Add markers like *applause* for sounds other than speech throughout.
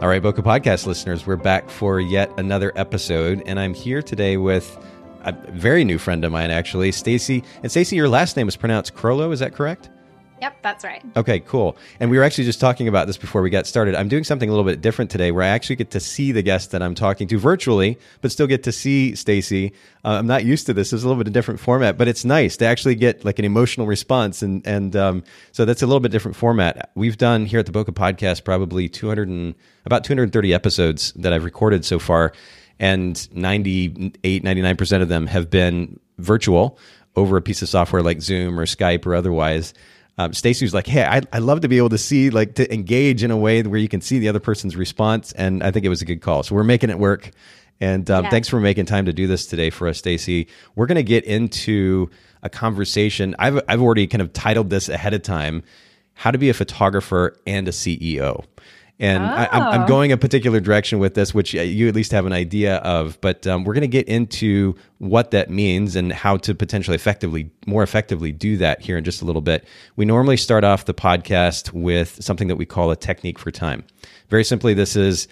All right, Bokeh Podcast listeners, we're back for yet another episode, and I'm here today with a very new friend of mine, actually, Stacey. And Stacey, your last name is pronounced Krolow, is that correct? Yep, that's right. Okay, cool. And we were actually just talking about this before we got started. I'm doing something a little bit different today where I actually get to see the guest that I'm talking to virtually, but still get to see Stacey. Uh, I'm not used to this. It's a little bit of different format, but it's nice to actually get like an emotional response. And, and um, so that's a little bit different format. We've done here at the Bokeh Podcast probably 200 and about 230 episodes that I've recorded so far. And 98, 99% of them have been virtual over a piece of software like Zoom or Skype or otherwise um, Stacey was like, "Hey, I I love to be able to see like to engage in a way where you can see the other person's response," and I think it was a good call. So we're making it work. And um, yeah. thanks for making time to do this today for us, Stacey. We're going to get into a conversation. I've I've already kind of titled this ahead of time: "How to be a photographer and a CEO." And oh. I, am going a particular direction with this, which you at least have an idea of. But um, we're going to get into what that means and how to potentially effectively, more effectively do that here in just a little bit. We normally start off the podcast with something that we call a technique for time. Very simply, this is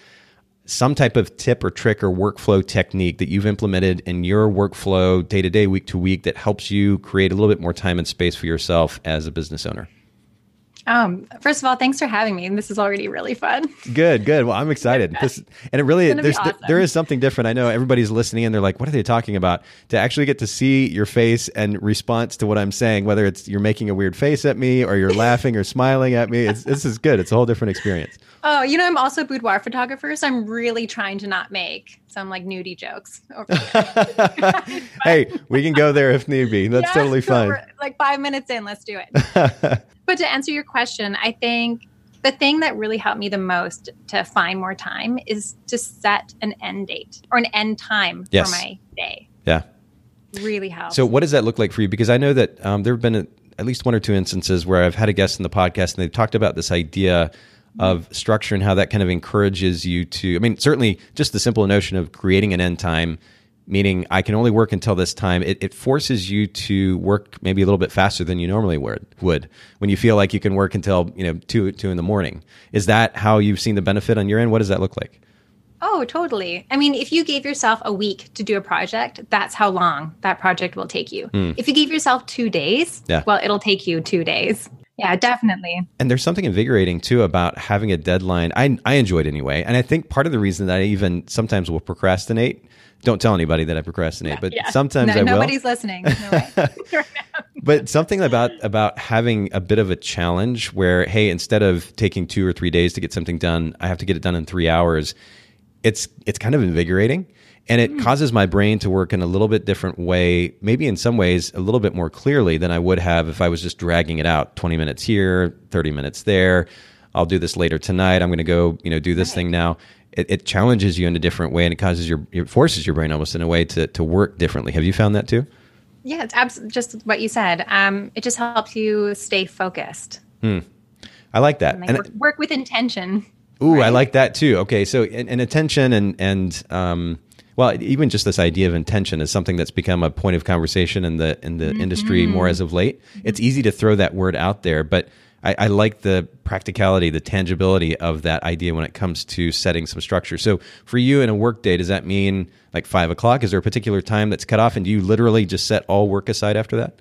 some type of tip or trick or workflow technique that you've implemented in your workflow day to day, week to week that helps you create a little bit more time and space for yourself as a business owner. Um, first of all, thanks for having me. And this is already really fun. Good, good. Well, I'm excited. This, and it really, there's, awesome. there is something different. I know everybody's listening and they're like, what are they talking about? To actually get to see your face and response to what I'm saying, whether it's you're making a weird face at me or you're laughing or smiling at me, it's, this is good. It's a whole different experience. Oh, you know, I'm also a boudoir photographer, so I'm really trying to not make some like nudie jokes. *laughs* hey, we can go there if need be. That's yeah, totally fine. Like five minutes in, let's do it. *laughs* But to answer your question, I think the thing that really helped me the most to find more time is to set an end date or an end time yes. for my day. Yeah. Really helps. So, what does that look like for you? Because I know that um, there have been a, at least one or two instances where I've had a guest in the podcast and they've talked about this idea of structure and how that kind of encourages you to, I mean, certainly just the simple notion of creating an end time meaning I can only work until this time. It, it, forces you to work maybe a little bit faster than you normally would, would when you feel like you can work until you know two two in the morning. Is that how you've seen the benefit on your end? What does that look like? Oh, totally. I mean, if you gave yourself a week to do a project, that's how long that project will take you. Mm. If you gave yourself two days, yeah. well, it'll take you two days. Yeah, definitely. And there's something invigorating too about having a deadline. I I enjoy it anyway, and I think part of the reason that I even sometimes will procrastinate don't tell anybody that I procrastinate, yeah, but yeah. sometimes no, I will. Nobody's listening. No *laughs* *laughs* but something about about having a bit of a challenge where, hey, instead of taking two or three days to get something done, I have to get it done in three hours. It's it's kind of invigorating, and it mm. causes my brain to work in a little bit different way. Maybe in some ways a little bit more clearly than I would have if I was just dragging it out. Twenty minutes here, thirty minutes there. I'll do this later tonight. I'm going to go, you know, do this right. thing now it, it, challenges you in a different way and it causes your it forces your brain almost in a way to to work differently. Have you found that too? Yeah, it's abs- just what you said. Um, it just helps you stay focused. Hmm. I like that. And, work, work, with intention. Ooh, right? I like that too. Okay, so and, and attention and and um, well, even just this idea of intention is something that's become a point of conversation in the in the mm-hmm. industry more as of late. It's easy to throw that word out there, but I, I, like the practicality, the tangibility of that idea when it comes to setting some structure. So, for you in a work day, does that mean like five o'clock? Is there a particular time that's cut off, and do you literally just set all work aside after that?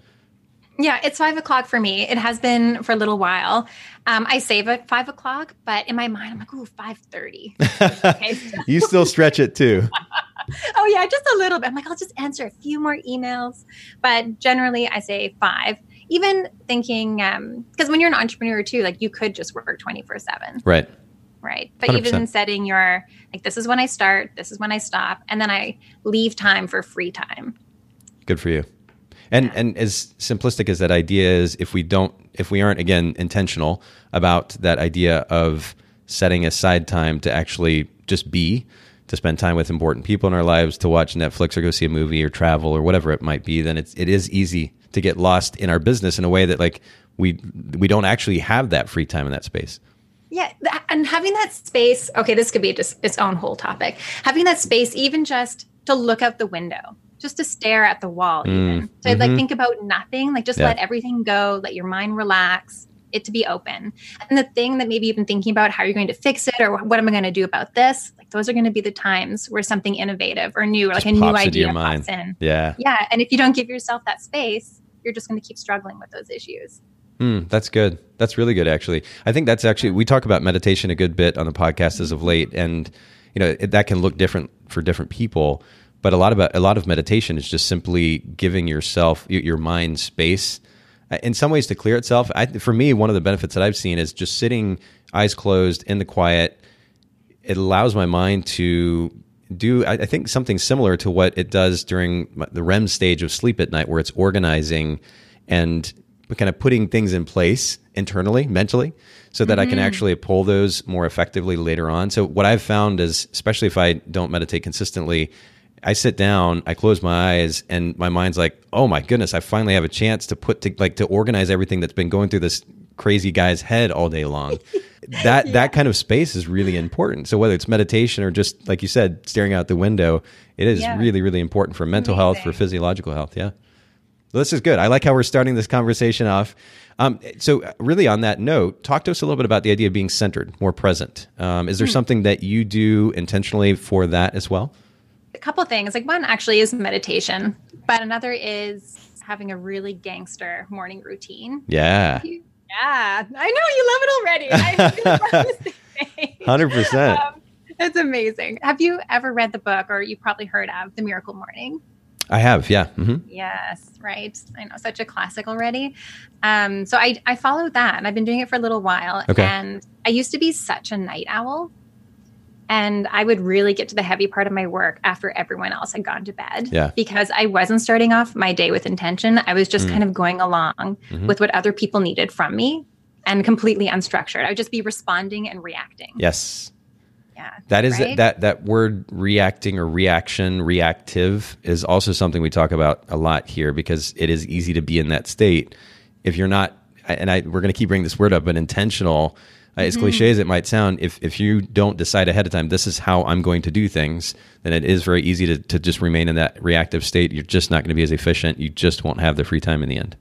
Yeah, it's five o'clock for me. It has been for a little while. Um, I save at five o'clock, but in my mind, I'm like, ooh, five thirty. *laughs* Okay, you still stretch it too. *laughs* *laughs* oh yeah, just a little bit. I'm like, I'll just answer a few more emails, but generally, I say five. Even thinking because um, when you're an entrepreneur too like you could just work 24 7 right. Right? But 100%. even setting your like this is when i start this is when i stop and then i leave time for free time. Good for you. And yeah. and as simplistic as that idea is, if we don't, if we aren't again intentional about that idea of setting aside time to actually just be, to spend time with important people in our lives, to watch Netflix or go see a movie or travel or whatever it might be, then it's it is easy to get lost in our business in a way that like we we don't actually have that free time in that space. Yeah, and having that space, okay, this could be just its own whole topic. Having that space, even just to look out the window, just to stare at the wall, mm, even to mm-hmm. like think about nothing, like just yeah. let everything go, let your mind relax, it to be open. And the thing that maybe you've been thinking about how you're going to fix it or what am I going to do about this, like those are going to be the times where something innovative or new, or like a new idea pops in. Yeah, yeah. And if you don't give yourself that space, you're just going to keep struggling with those issues. Mm, that's good. That's really good, actually. I think that's actually we talk about meditation a good bit on the podcast as of late, and you know it, that can look different for different people. But a lot about a lot of meditation is just simply giving yourself your mind space, in some ways to clear itself. I, for me, one of the benefits that I've seen is just sitting eyes closed in the quiet. It allows my mind to do I, I think something similar to what it does during the REM stage of sleep at night, where it's organizing and kind of putting things in place internally, mentally, so that mm-hmm. I can mm-hmm. actually pull those more effectively later on. So what I've found is, especially if I don't meditate consistently, I sit down, I close my eyes, and my mind's like, "Oh my goodness, I finally have a chance to put to like to organize everything that's been going through this crazy guy's head all day long." *laughs* that yeah. that kind of space is really important. So whether it's meditation or just like you said, staring out the window, it is yeah. really really important for mental Amazing. health, for physiological health. Yeah. Well, this is good. I like how we're starting this conversation off. Um, so, really, on that note, talk to us a little bit about the idea of being centered, more present. Um, is there hmm. something that you do intentionally for that as well? A couple things. Like one actually is meditation, but another is having a really gangster morning routine. Yeah. *laughs* Yeah, I know you love it already. *laughs* Hundred percent. Um, it's amazing. Have you ever read the book, or you probably heard of The Miracle Morning? I have, yeah. Mm-hmm. Yes, right. I know, such a classic already. Um, so I, I followed that and I've been doing it for a little while. Okay. And I used to be such a night owl. And I would really get to the heavy part of my work after everyone else had gone to bed. Yeah. Because I wasn't starting off my day with intention. I was just mm. kind of going along mm-hmm. with what other people needed from me and completely unstructured. I would just be responding and reacting. Yes. Yeah. That is right? that that word reacting or reaction, reactive is also something we talk about a lot here because it is easy to be in that state if you're not and I we're going to keep bringing this word up but intentional uh, as mm-hmm. cliche as it might sound if if you don't decide ahead of time this is how I'm going to do things then it is very easy to to just remain in that reactive state you're just not going to be as efficient you just won't have the free time in the end.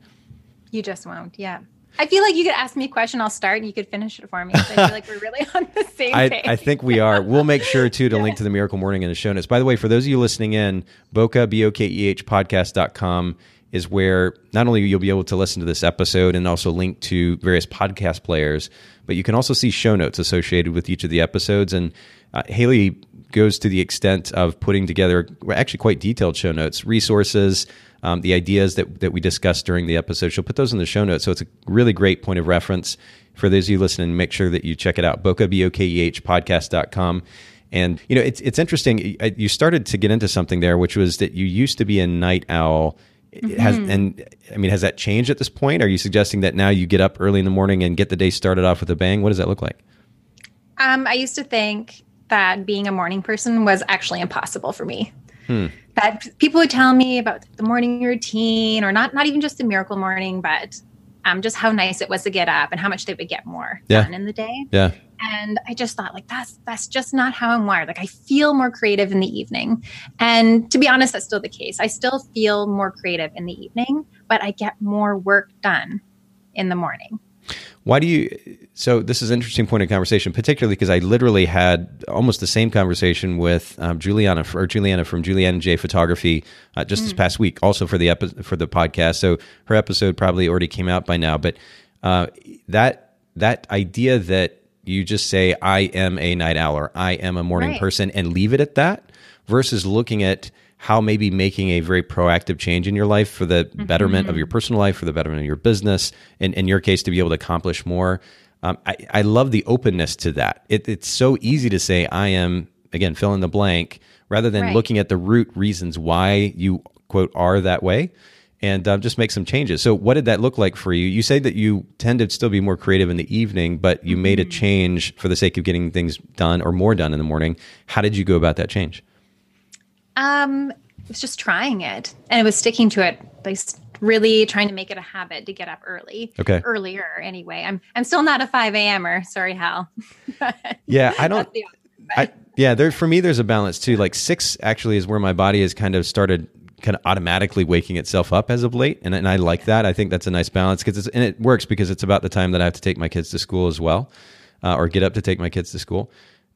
You just won't. Yeah. I feel like you could ask me a question, I'll start, and you could finish it for me. So I feel like we're really *laughs* on the same I, page. I think we are. We'll make sure, too, to link to the *laughs* Miracle Morning in the show notes. By the way, for those of you listening in, Bokeh, B-O-K-E-H, podcast.com is where not only you'll be able to listen to this episode and also link to various podcast players, but you can also see show notes associated with each of the episodes. And uh, Haley goes to the extent of putting together actually quite detailed show notes, resources, um, the ideas that, that we discussed during the episode. She'll put those in the show notes. So it's a really great point of reference for those of you listening. Make sure that you check it out. Bokeh, B-O-K-E-H, podcast.com. And, you know, it's, it's interesting. You started to get into something there, which was that you used to be a night owl. Mm-hmm. Has and I mean, has that changed at this point? Are you suggesting that now you get up early in the morning and get the day started off with a bang? What does that look like? Um, I used to think that being a morning person was actually impossible for me. Hmm that people would tell me about the morning routine or not not even just the miracle morning but um, just how nice it was to get up and how much they would get more yeah. done in the day. Yeah. And i just thought like that's that's just not how i'm wired. Like i feel more creative in the evening. And to be honest that's still the case. I still feel more creative in the evening but i get more work done in the morning why do you? So this is an interesting point of conversation, particularly because I literally had almost the same conversation with um, Juliana or Juliana from Juliana J Photography uh, just mm. this past week, also for the epi- for the podcast. So her episode probably already came out by now, but uh, that that idea that you just say I am a night owl or I am a morning right. person and leave it at that versus looking at how maybe making a very proactive change in your life for the mm-hmm. betterment of your personal life, for the betterment of your business, and in your case, to be able to accomplish more. Um, I, I, love the openness to that. It, it's so easy to say, I am, again, fill in the blank, rather than right. looking at the root reasons why you, quote, are that way. and uh, just make some changes. So, what did that look like for you? You say that you tend to still be more creative in the evening, but you made a mm-hmm. change for the sake of getting things done or more done in the morning. How did you go about that change? Um, it was just trying it, and it was sticking to it. Like really trying to make it a habit to get up early. Okay. Earlier, anyway. I'm I'm still not a five a.m.er. Sorry, Hal. *laughs* yeah, I don't. I, yeah, there for me, there's a balance too. Like six actually is where my body has kind of started kind of automatically waking itself up as of late, and, and I like that. I think that's a nice balance because it's, and it works because it's about the time that I have to take my kids to school as well, uh, or get up to take my kids to school.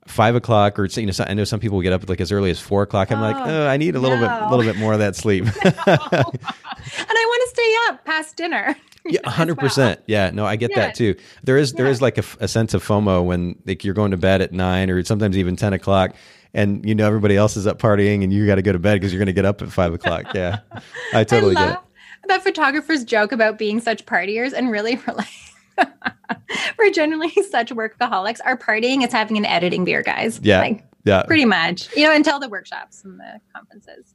Five o'clock, or you know, I know some people get up like as early as four o'clock. I'm oh, like, oh, I need a little no. bit, a little bit more of that sleep. *laughs* and I want to stay up past dinner. *laughs* yeah, hundred well. percent. Yeah, no, I get yeah. that too. There is there yeah. is like a, a, sense of FOMO when like you're going to bed at nine or sometimes even ten o'clock, and you know everybody else is up partying and you got to go to bed because you're going to get up at five o'clock. Yeah, *laughs* I totally I get it. That photographer's joke about being such partiers and really like we're generally *laughs* such workaholics. Our partying is having an editing beer, guys. Yeah, like, yeah, pretty much. You know, until the workshops and the conferences.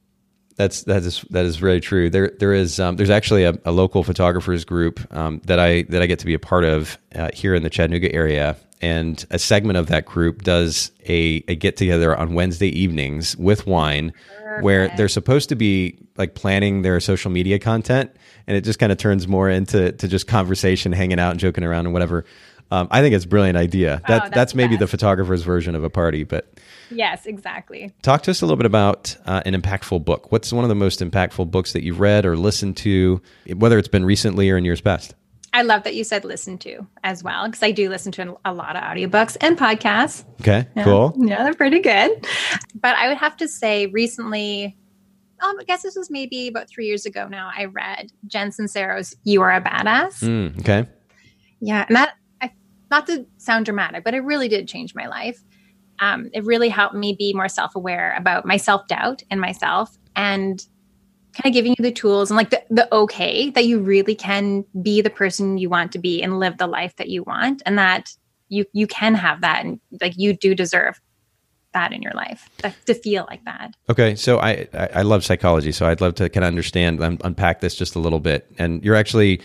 That's that is that is very true. There there is um, there's actually a, a, local photographers group um, that I that I get to be a part of uh, here in the Chattanooga area, and a segment of that group does a, a get together on Wednesday evenings with wine, Perfect. where they're supposed to be like planning their social media content, and it just kind of turns more into to just conversation, hanging out, and joking around and whatever. Um, I think it's a brilliant idea. That, oh, that's, that's maybe the photographer's version of a party, but yes, exactly. Talk to us a little bit about uh, an impactful book. What's one of the most impactful books that you've read or listened to, whether it's been recently or in years past? I love that you said listen to as well, because I do listen to a lot of audiobooks and podcasts. Okay, yeah. cool. Yeah, they're pretty good. But I would have to say recently, um, I guess this was maybe about three years ago now, I read Jen Sincero's You Are a Badass. Mm, okay. Yeah. And that, I, not to sound dramatic, but it really did change my life. Um, it really helped me be more self aware about my self doubt and myself and kind of giving you the tools and like the, the okay that you really can be the person you want to be and live the life that you want and that you you can have that and like you do deserve that in your life to feel like that okay so i i love psychology so i'd love to kind of understand unpack this just a little bit and you're actually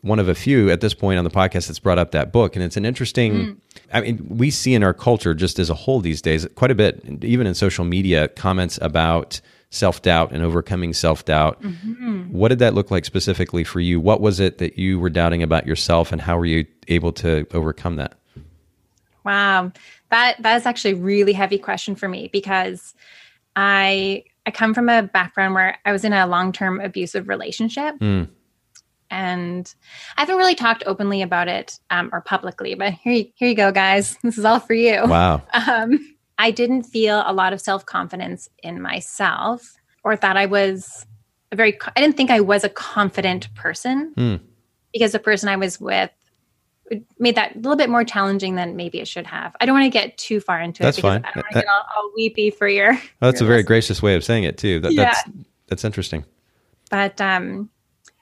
one of a few at this point on the podcast that's brought up that book and it's an interesting mm. i mean we see in our culture just as a whole these days quite a bit even in social media comments about self doubt and overcoming self doubt. Mm-hmm. What did that look like specifically for you? What was it that you were doubting about yourself, and how were you able to overcome that? Wow, that that is actually a really heavy question for me because I I come from a background where I was in a long term abusive relationship. Mm. And I haven't really talked openly about it um, or publicly, but here you, here you go, guys. *laughs* This is all for you. Wow. Um, I didn't feel a lot of self confidence in myself or that I was a very, I didn't think I was a confident person mm. because the person I was with made that a little bit more challenging than maybe it should have. I don't want to get too far into that's it. That's fine. I don't want to get all, all weepy for your. Oh, that's your a very gracious way of saying it too. That, yeah. That's, that's interesting. But um,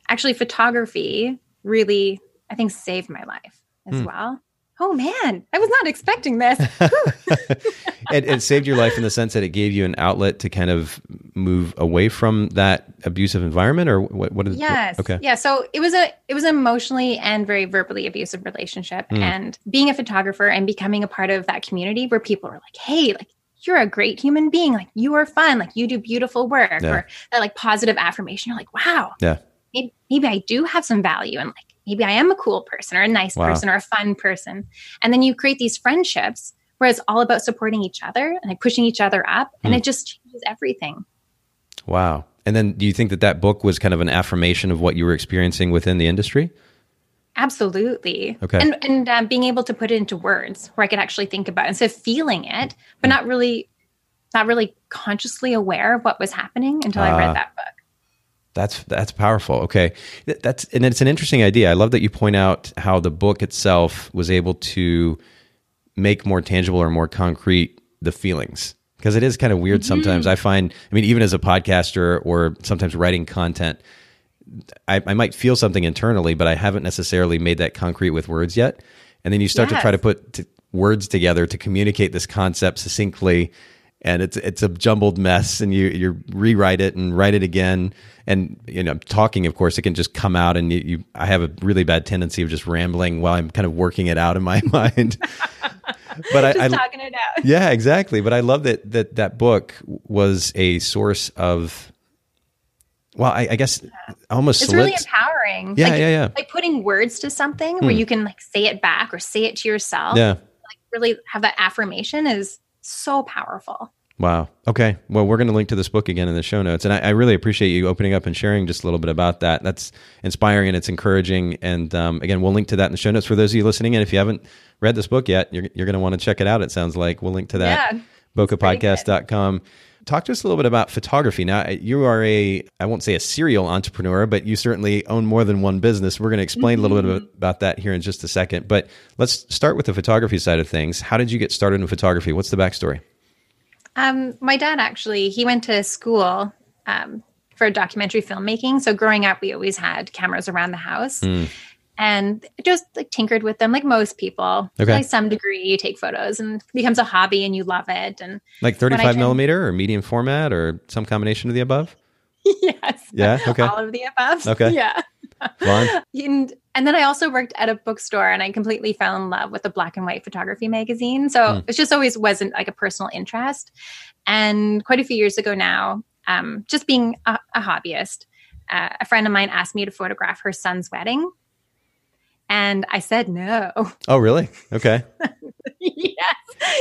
actually, photography really, I think, saved my life as mm. well oh man, I was not expecting this. *laughs* *laughs* it, it, saved your life in the sense that it gave you an outlet to kind of move away from that abusive environment, or what? What is? Yes. okay. Yeah. So it was a it was an emotionally and very verbally abusive relationship, mm. and being a photographer and becoming a part of that community where people are like, hey, like you're a great human being, like you are fun, like you do beautiful work, yeah. or that like positive affirmation. You're like, wow. Yeah. Maybe, maybe I do have some value, and like maybe I am a cool person or a nice wow. person or a fun person. And then you create these friendships where it's all about supporting each other and like pushing each other up. And mm. it just changes everything. Wow. And then do you think that that book was kind of an affirmation of what you were experiencing within the industry? Absolutely. Okay. And, and um, being able to put it into words where I could actually think about it instead of feeling it, but not really, not really consciously aware of what was happening until uh, I read ah. that book. That's that's powerful. Okay, that's and it's an interesting idea. I love that you point out how the book itself was able to make more tangible or more concrete the feelings because it is kind of weird mm-hmm. sometimes. I find, I mean, even as a podcaster or sometimes writing content, I, I, might feel something internally, but I haven't necessarily made that concrete with words yet. And then you start yes. to try to put t- words together to communicate this concept succinctly and it's it's a jumbled mess, and you you rewrite it and write it again, and you know, talking, of course, it can just come out, and you, you I have a really bad tendency of just rambling while I'm kind of working it out in my *laughs* mind. but I, I, talking it out. Yeah, exactly. But I love that that that book was a source of well, I, I guess yeah. almost it's really empowering. Yeah, like, yeah, yeah. Like putting words to something hmm. where you can like say it back or say it to yourself. Yeah. Like really have that affirmation is so powerful. Wow. Okay. Well, we're going to link to this book again in the show notes, and I, I, really appreciate you opening up and sharing just a little bit about that. That's inspiring and it's encouraging. And um, again, we'll link to that in the show notes for those of you listening. And if you haven't read this book yet, you're, you're going to want to check it out. It sounds like we'll link to that. Yeah, bokehpodcast.com. Talk to us a little bit about photography. Now, you are a, I won't say a serial entrepreneur, but you certainly own more than one business. We're going to explain mm-hmm. a little bit mm-hmm. about that here in just a second. But let's start with the photography side of things. How did you get started in photography? What's the backstory? Um, my dad actually, he went to school um, for documentary filmmaking. So growing up, we always had cameras around the house. Mm and just like tinkered with them like most people okay. by some degree you take photos and it becomes a hobby and you love it and like 35 millimeter or medium format or some combination of the above *laughs* yes yeah okay all of the above okay *laughs* yeah and, and then I also worked at a bookstore and I completely fell in love with the black and white photography magazine. So mm. it just always wasn't like a personal interest. And quite a few years ago now, um, just being a, a hobbyist, uh, a friend of mine asked me to photograph her son's wedding. And I said no. *laughs* Oh, really? Okay. yes.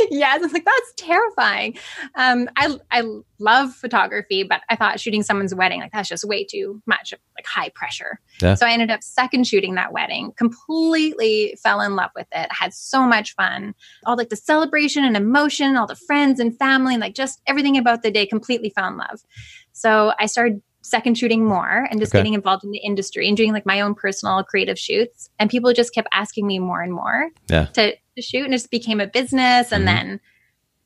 Yes. I was like, that's terrifying. Um, I, I love photography, but I thought shooting someone's wedding, like that's just way too much, like high pressure. Yeah. So I ended up second shooting that wedding, completely fell in love with it, had so much fun. All like the celebration and emotion, all the friends and family, and like just everything about the day completely fell in love. So I started second shooting more and just okay. getting involved in the industry and doing like my own personal creative shoots. And people just kept asking me more and more yeah. to, to shoot. And it just became a business and mm-hmm. then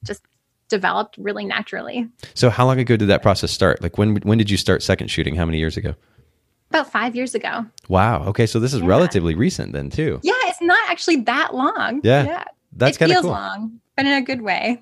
just developed really naturally. So how long ago did that process start? Like when when did you start second shooting? How many years ago? About five years ago. Wow. Okay. So this is yeah. relatively recent then too. Yeah, it's not actually that long. Yeah. Yeah. That's kind of cool. long, but in a good way.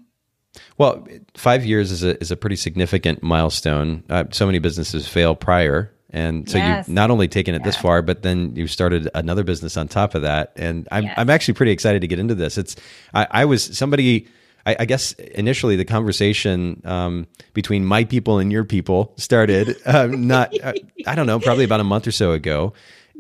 Well, five years is a is a pretty significant milestone. Uh, so many businesses fail prior, and so yes. you've not only taken it yeah. this far, but then you started another business on top of that. And I'm yes. I'm actually pretty excited to get into this. It's I, I was somebody. I, I, guess initially the conversation um, between my people and your people started uh, *laughs* not uh, I don't know probably about a month or so ago,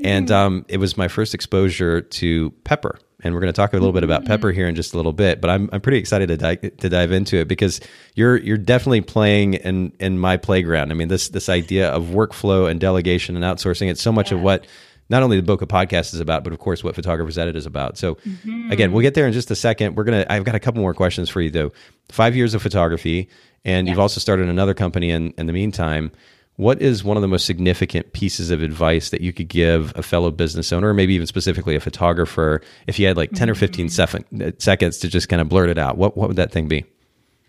and mm-hmm. um, it was my first exposure to pepper and we're going to talk a little bit about mm-hmm. pepper here in just a little bit. But I'm I'm pretty excited to dive to dive into it because you're you're definitely playing in in my playground. I mean this this idea of workflow and delegation and outsourcing. It's so much yes. of what not only the Bokeh podcast is about, but of course what Photographers Edit is about. So mm-hmm. again, we'll get there in just a second. We're gonna I've got a couple more questions for you though. Five years of photography, and yes. you've also started another company in in the meantime what is one of the most significant pieces of advice that you could give a fellow business owner, or maybe even specifically a photographer, if you had like 10 or 15 mm-hmm. seconds to just kind of blurt it out? What, what would that thing be?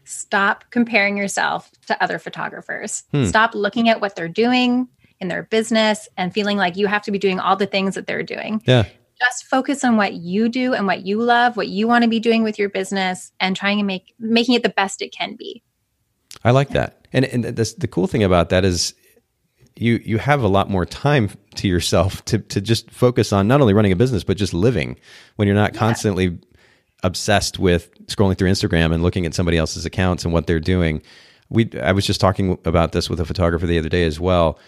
Stop comparing yourself to other photographers. Hmm. Stop looking at what they're doing in their business and feeling like you have to be doing all the things that they're doing. Yeah. Just focus on what you do and what you love, what you want to be doing with your business and trying to make making it the best it can be. I like that. And and this, the cool thing about that is you you have a lot more time to yourself to to just focus on not only running a business but just living when you're not yeah. constantly obsessed with scrolling through Instagram and looking at somebody else's accounts and what they're doing. We I was just talking about this with a photographer the other day as well.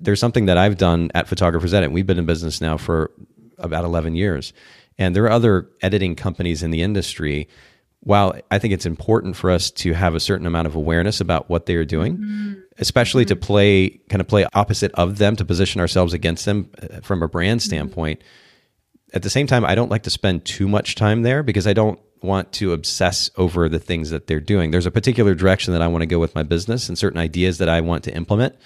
There's something that I've done at Photographers Edit. We've been in business now for about 11 years. And there are other editing companies in the industry while I think it's important for us to have a certain amount of awareness about what they are doing, mm-hmm. especially mm-hmm. to play kind of play opposite of them, to position ourselves against them uh, from a brand mm-hmm. standpoint. Mm-hmm. At the same time, I don't like to spend too much time there because I don't want to obsess over the things that they're doing. There's a particular direction that I want to go with my business and certain ideas that I want to implement.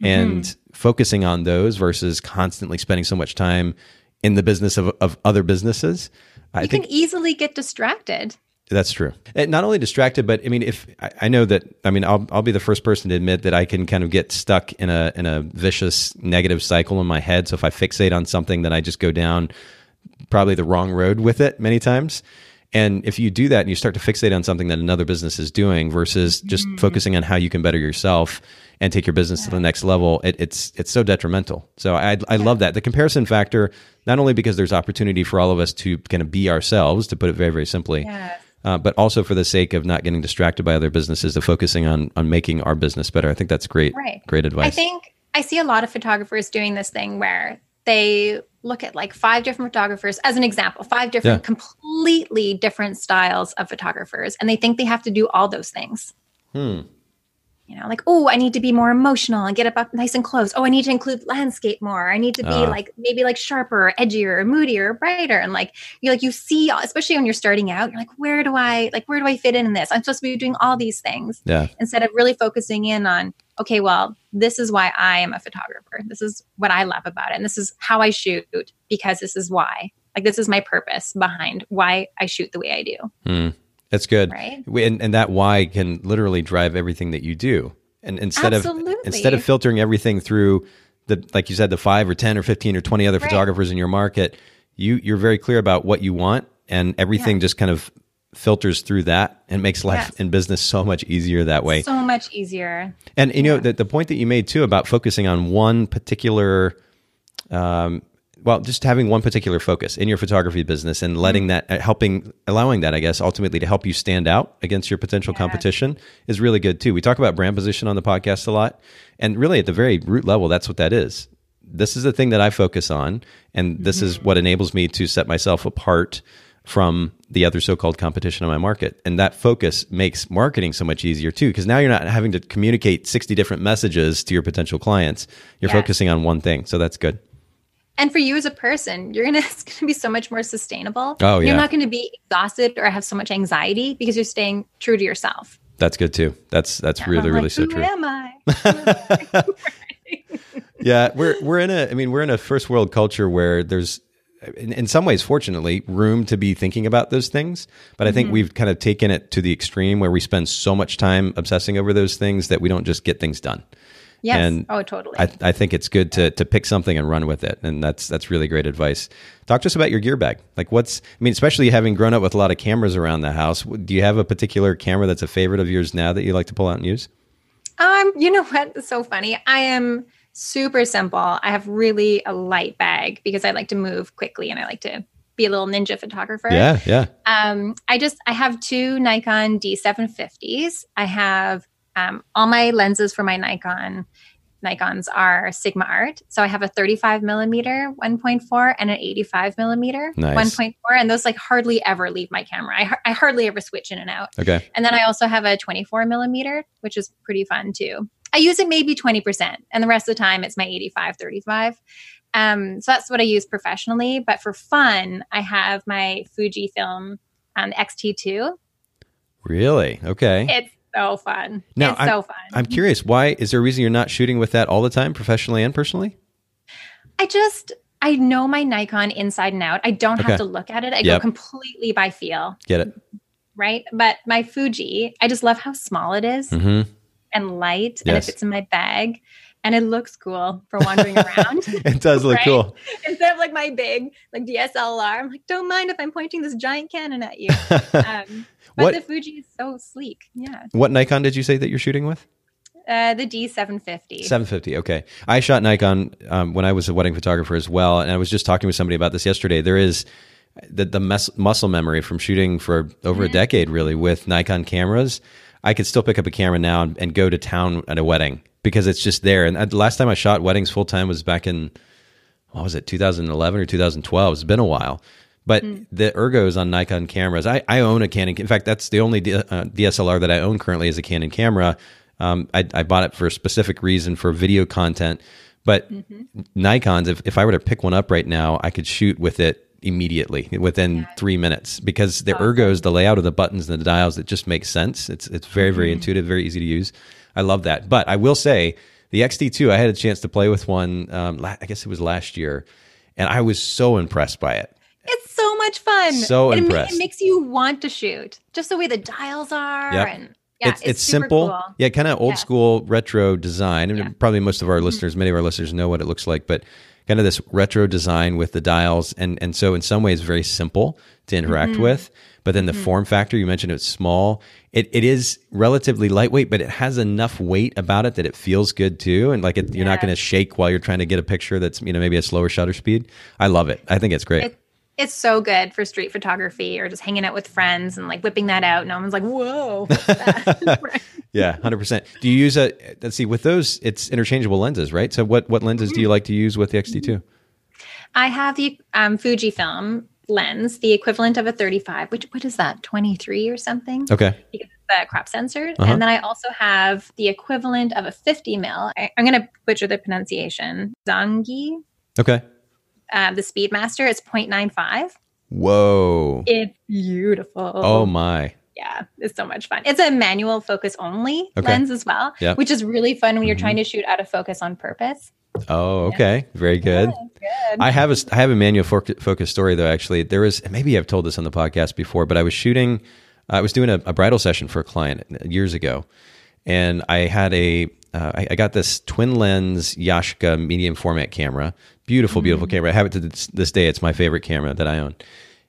And mm-hmm. focusing on those versus constantly spending so much time in the business of, of other businesses. You I can easily get distracted. That's true. And not only distracted, but I mean, if I, I, know that, I mean, I'll I'll be the first person to admit that I can kind of get stuck in a in a vicious negative cycle in my head. So if I fixate on something, then I just go down probably the wrong road with it many times. And if you do that and you start to fixate on something that another business is doing versus just mm-hmm. focusing on how you can better yourself and take your business yeah. to the next level, it, it's it's so detrimental. So I I yeah. love that the comparison factor, not only because there's opportunity for all of us to kind of be ourselves, to put it very very simply, yes. Uh, but also for the sake of not getting distracted by other businesses, of focusing on on making our business better. I think that's great. Right. Great advice. I think I see a lot of photographers doing this thing where they look at like five different photographers as an example, five different yeah. completely different styles of photographers, and they think they have to do all those things. Hmm you know, like, oh, I need to be more emotional and get up, up nice and close. Oh, I need to include landscape more. I need to be uh, like maybe like sharper, or edgier, or moodier, or brighter. And like you're like you see, especially when you're starting out, you're like, where do I like where do I fit in, in this? I'm supposed to be doing all these things. Yeah. Instead of really focusing in on, okay, well, this is why I am a photographer. This is what I love about it. And this is how I shoot because this is why. Like this is my purpose behind why I shoot the way I do. Mm. That's good. Right. And, and that why can literally drive everything that you do. And instead Absolutely. of instead of filtering everything through the like you said the 5 or 10 or 15 or 20 other right. photographers in your market, you you're very clear about what you want and everything yeah. just kind of filters through that and makes life yes. in business so much easier that way. So much easier. And you yeah. know the, the point that you made too about focusing on one particular um, well, just having one particular focus in your photography business and letting mm-hmm. that, uh, helping, allowing that, I guess, ultimately to help you stand out against your potential yeah. competition is really good too. We talk about brand position on the podcast a lot. And really, at the very root level, that's what that is. This is the thing that I focus on. And this mm-hmm. is what enables me to set myself apart from the other so-called competition in my market and that focus makes marketing so much easier too because now you're not having to communicate 60 different messages to your potential clients you're yes. focusing on one thing so that's good and for you as a person you're gonna *laughs* it's gonna be so much more sustainable. Oh yeah. you're not gonna be exhausted or have so much anxiety because you're staying true to yourself. That's good too. That's that's yeah, really really like, so Who true. am i? *laughs* *laughs* Yeah we're we're in a i mean we're in a first world culture where there's in, in, some ways, fortunately, room to be thinking about those things. But I think mm-hmm. we've kind of taken it to the extreme where we spend so much time obsessing over those things that we don't just get things done. Yes. And oh, totally. I, I think it's good to to pick something and run with it, and that's that's really great advice. Talk to us about your gear bag. Like, what's I mean, especially having grown up with a lot of cameras around the house. Do you have a particular camera that's a favorite of yours now that you like to pull out and use? Um, you know what? It's so funny. I am super simple. I have really a light bag because I like to move quickly and I like to be a little ninja photographer. Yeah, yeah. Um, I just I have two Nikon D750s. I have um, all my lenses for my Nikon Nikons are Sigma Art. So I have a 35 millimeter 1.4 and an 85 millimeter nice. 1.4. And those like hardly ever leave my camera. I, I hardly ever switch in and out. Okay. And then I also have a 24 millimeter, which is pretty fun too. I use it maybe 20%. And the rest of the time it's my 85, 35. Um, so that's what I use professionally. But for fun, I have my Fujifilm um, X-T2. Really? Okay. It's so fun. Now, it's I'm, so fun. I'm curious, why is there a reason you're not shooting with that all the time, professionally and personally? I just I know my Nikon inside and out. I don't okay. have to look at it. I yep. go completely by feel. Get it. Right? But my Fuji, I just love how small it is mm-hmm. and light yes. and it fits in my bag and it looks cool for wandering around. *laughs* it does look right? cool. Instead of like my big like DSLR, I'm like, don't mind if I'm pointing this giant cannon at you. *laughs* Um, but what, the Fuji is so sleek. Yeah. What Nikon did you say that you're shooting with? Uh, the D750. 750. Okay. I shot Nikon um, when I was a wedding photographer as well, and I was just talking with somebody about this yesterday. There is the the mes- muscle memory from shooting for over mm-hmm. a decade, really, with Nikon cameras. I could still pick up a camera now and, and go to town at a wedding because it's just there. And the last time I shot weddings full time was back in what was it, 2011 or 2012? It's been a while. But mm. the ergos on Nikon cameras, I, I own a Canon. In fact, that's the only D, uh, DSLR that I own currently is a Canon camera. Um, I, I, bought it for a specific reason for video content. But mm-hmm. Nikon's, if, if I were to pick one up right now, I could shoot with it immediately within yeah. three minutes because the oh, ergos, the layout of the buttons and the dials, it just makes sense. It's it's very very mm-hmm. intuitive, very easy to use. I love that. But I will say the X-T2, I had a chance to play with one. Um, I guess it was last year, and I was so impressed by it. It's so much fun. So it, impressed. It makes you want to shoot. Just the way the dials are yep. and yeah, it's, it's, it's simple. Cool. Yeah, kind of old yeah. school retro design. And yeah. probably most of our mm-hmm. listeners, many of our listeners know what it looks like, but kind of this retro design with the dials and and so in some ways very simple to interact mm-hmm. with. But then the mm-hmm. form factor, you mentioned it's small. It, it is relatively lightweight, but it has enough weight about it that it feels good too. And like it, you're not going to shake while you're trying to get a picture that's, you know, maybe a slower shutter speed. I love it. I think it's great. It, it's so good for street photography or just hanging out with friends and like whipping that out. No one's like, whoa. *laughs* *laughs* yeah, 100%. Do you use a, let's see, with those, it's interchangeable lenses, right? So what, what lenses do you mm-hmm. like to use with the X-T2? I have the um, Fujifilm lens, the equivalent of a 35, which, what is that, 23 or something? Okay. Because the crop sensor. Uh-huh. And then I also have the equivalent of a 50 mil. I, am going to butcher the pronunciation. Zangi. Okay. Uh, the Speedmaster, is 0.95. Whoa. It's beautiful. Oh my. Yeah, it's so much fun. It's a manual focus only okay. lens as well, yeah. which is really fun when you're mm-hmm. trying to shoot out of focus on purpose. Oh, okay. Yeah. Very good. Yeah, good. I have a I have a manual focus story though. Actually, there was maybe I've told this on the podcast before, but I was shooting. I was doing a, a bridal session for a client years ago, and I had a uh, I, I, got this twin lens Yashica medium format camera. Beautiful, beautiful mm-hmm. camera. I have it to this, this, day. It's my favorite camera that I own.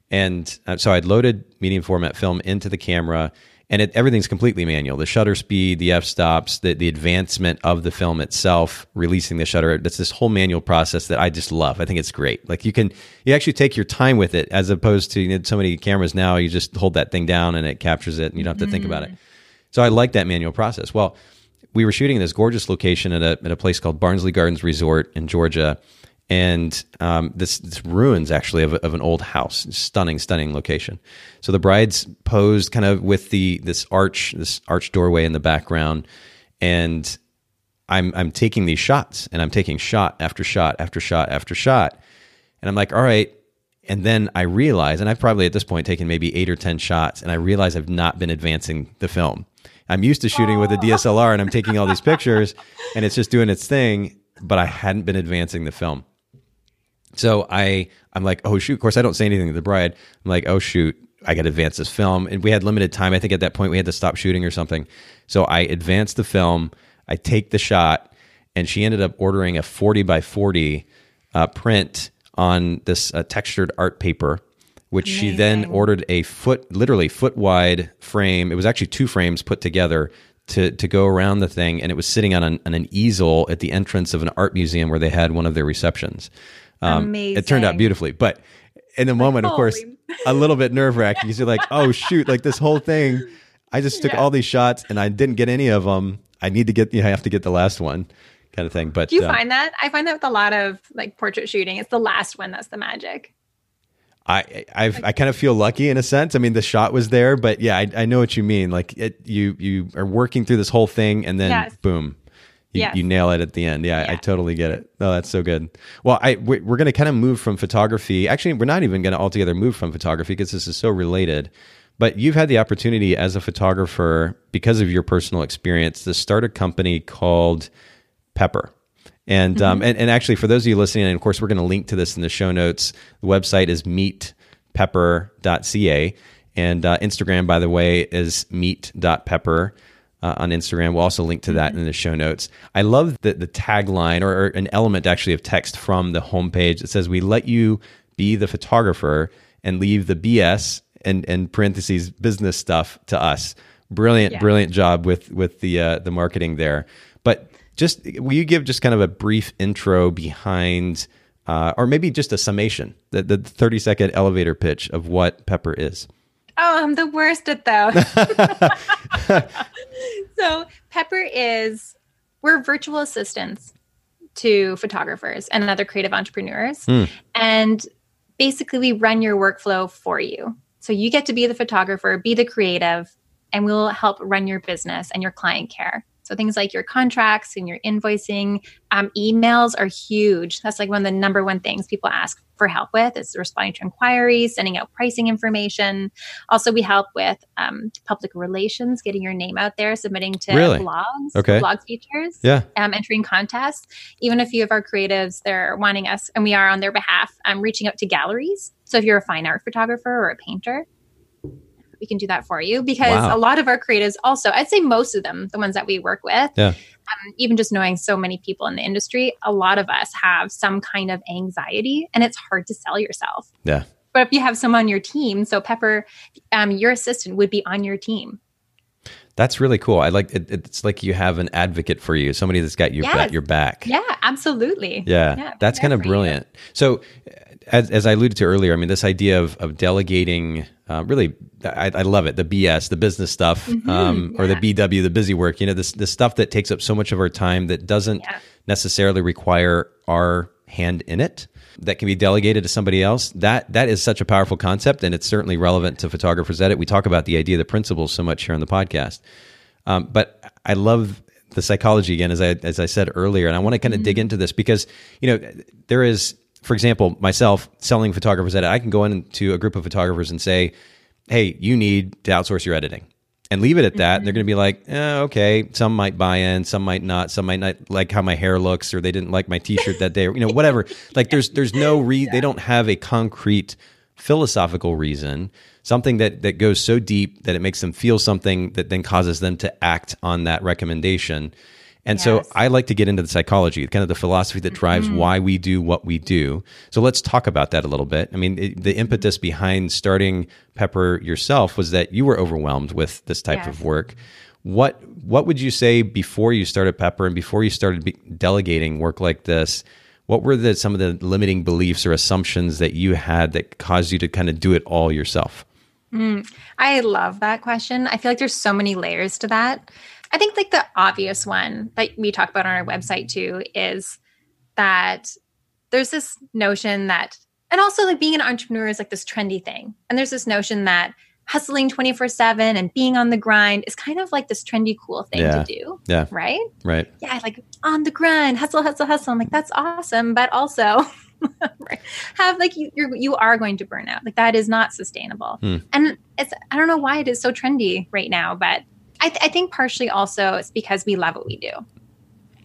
And uh, so I'd loaded medium format film into the camera, and it, everything's completely manual. The shutter speed, the f stops, the, the advancement of the film itself, releasing the shutter. That's this whole manual process that I just love. I think it's great. Like you can you actually take your time with it, as opposed to you know, so many cameras now. You just hold that thing down and it captures it, and you don't have to mm. think about it. Mm-hmm. So I like that manual process. Well, we were shooting in this gorgeous location at a at a place called Barnsley Gardens Resort in Georgia and um, this, this, ruins actually of, of, an old house. Stunning stunning location. So the bride's posed kind of with the this arch this arch doorway in the background. And i'm i'm taking these shots and i'm taking shot after shot after shot after shot. And i'm like all right. And then i realize and i've probably at this point taken maybe eight or ten shots and i realize i've not been advancing the film. I'm used to shooting with a dslr and i'm taking all these *laughs* pictures and it's just doing its thing but i hadn't been advancing the film so I I'm like, oh shoot. Of course, I don't say anything to the bride. I'm like, oh shoot, I got to advance this film, and we had limited time. I think at that point we had to stop shooting or something. So I advanced the film. I take the shot, and she ended up ordering a 40 by 40 uh, print on this uh, textured art paper, which Amazing. she then ordered a foot, literally foot wide frame. It was actually two frames put together to to go around the thing, and it was sitting on an, on an easel at the entrance of an art museum where they had one of their receptions. Um, Amazing. It turned out beautifully, but in the moment, of course, a little bit nerve wracking because you're like, oh shoot, like this whole thing. I just took yeah. all these shots and I didn't get any of them. I need to get, you know, I have to get the last one kind of thing. But do you uh, find that? I find that with a lot of like portrait shooting, it's the last one that's the magic. I I've, I kind of feel lucky in a sense. I mean, the shot was there, but yeah, I, I know what you mean. Like it, you you are working through this whole thing, and then yes. boom, you, yes. you nail it at the end. Yeah, yeah, I totally get it. Oh, that's so good. Well, I we're, we're going to kind of move from photography. Actually, we're not even going to altogether move from photography because this is so related. But you've had the opportunity as a photographer because of your personal experience to start a company called Pepper. And, mm-hmm. um, and and actually, for those of you listening, and of course, we're going to link to this in the show notes. The website is meetpepper.ca, and uh, Instagram, by the way, is meet.pepper uh, on Instagram. We'll also link to that mm-hmm. in the show notes. I love the, the tagline or, or, an element actually of text from the homepage. It says, We let you be the photographer and leave the BS and, and parentheses business stuff to us. Brilliant, yeah. brilliant job with, with the, uh, the marketing there. But just, will you give just kind of a brief intro behind, uh, or maybe just a summation, the, the 30 second elevator pitch of what Pepper is? Oh, I'm the worst at those. *laughs* *laughs* so Pepper is we're virtual assistants to photographers and other creative entrepreneurs. Mm. And basically we run your workflow for you. So you get to be the photographer, be the creative, and we'll help run your business and your client care. So things like your contracts and your invoicing, um, emails are huge. That's like one of the number one things people ask for help with is responding to inquiries, sending out pricing information. Also, we help with um, public relations, getting your name out there, submitting to really? blogs, okay. blog features, yeah, um, entering contests. Even a few of our creatives, they're wanting us, and we are on their behalf, um, reaching out to galleries. So if you're a fine art photographer or a painter, we can do that for you because wow. a lot of our creatives also i'd say most of them the ones that we work with yeah. um, even just knowing so many people in the industry a lot of us have some kind of anxiety and it's hard to sell yourself yeah but if you have someone on your team, so Pepper, um, your assistant would be on your team. That's really cool. I like it, it's like you have an advocate for you, somebody that's got your yes. back, your back. Yeah, absolutely. Yeah, yeah that's kind of brilliant. You. So, as, as I alluded to earlier, I mean, this idea of of delegating, uh, really, I, I, love it. The BS, the business stuff, mm-hmm, um, yeah. or the BW, the busy work. You know, this the stuff that takes up so much of our time that doesn't yeah. necessarily require our hand in it that can be delegated to somebody else that that is such a powerful concept and it's certainly relevant to photographers edit we talk about the idea of the principles so much here on the podcast um, but i love the psychology again as i as i said earlier and i want to kind of mm-hmm. dig into this because you know there is for example myself selling photographers edit i can go into a group of photographers and say hey you need to outsource your editing and leave it at that. Mm-hmm. They're going to be like, eh, okay, some might buy in, some might not, some might not like how my hair looks, or they didn't like my T-shirt that day, or you know, whatever. *laughs* Like, there's there's no re yeah. they don't have a concrete philosophical reason, something that that goes so deep that it makes them feel something that then causes them to act on that recommendation. And yes. so I like to get into the psychology, kind of the philosophy that drives mm-hmm. why we do what we do. So let's talk about that a little bit. I mean, it, the impetus behind starting Pepper yourself was that you were overwhelmed with this type yes. of work. What what would you say before you started Pepper and before you started be- delegating work like this? What were the some of the limiting beliefs or assumptions that you had that caused you to kind of do it all yourself? Mm, I love that question. I feel like there's so many layers to that. I think like the obvious one that we talk about on our website too is that there's this notion that and also like being an entrepreneur is like this trendy thing. And there's this notion that hustling 24/7 and being on the grind is kind of like this trendy cool thing yeah. to do. Yeah. Right? Right. Yeah, like on the grind, hustle hustle hustle. I'm like that's awesome, but also *laughs* have like you you're, you are going to burn out. Like that is not sustainable. Hmm. And it's I don't know why it is so trendy right now, but I, th- I think partially also it's because we love what we do.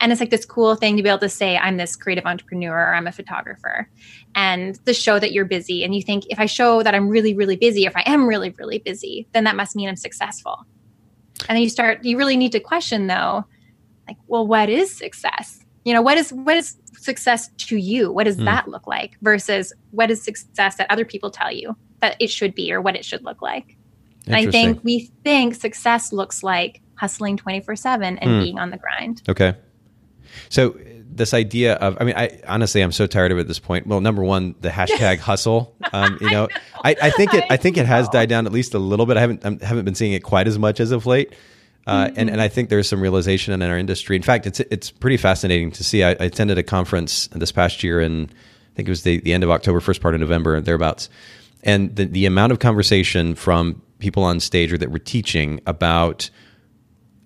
And it's like this cool thing to be able to say, I'm this creative entrepreneur or I'm a photographer. And the show that you're busy. And you think, if I show that I'm really, really busy, if I am really, really busy, then that must mean I'm successful. And then you start, you really need to question though, like, well, what is success? You know, what is what is success to you? What does mm. that look like versus what is success that other people tell you that it should be or what it should look like? I think we think success looks like hustling 24 7 and mm. being on the grind. Okay. So, this idea of, I mean, I honestly, I'm so tired of it at this point. Well, number one, the hashtag *laughs* hustle. Um, you know, I, know. I, I, think it, I think it has died down at least a little bit. I haven't, I haven't been seeing it quite as much as of late. Uh, mm-hmm. and, and I think there's some realization in our industry. In fact, it's it's pretty fascinating to see. I, I attended a conference this past year, and I think it was the, the end of October, first part of November, thereabouts. And the, the amount of conversation from people on stage or that were teaching about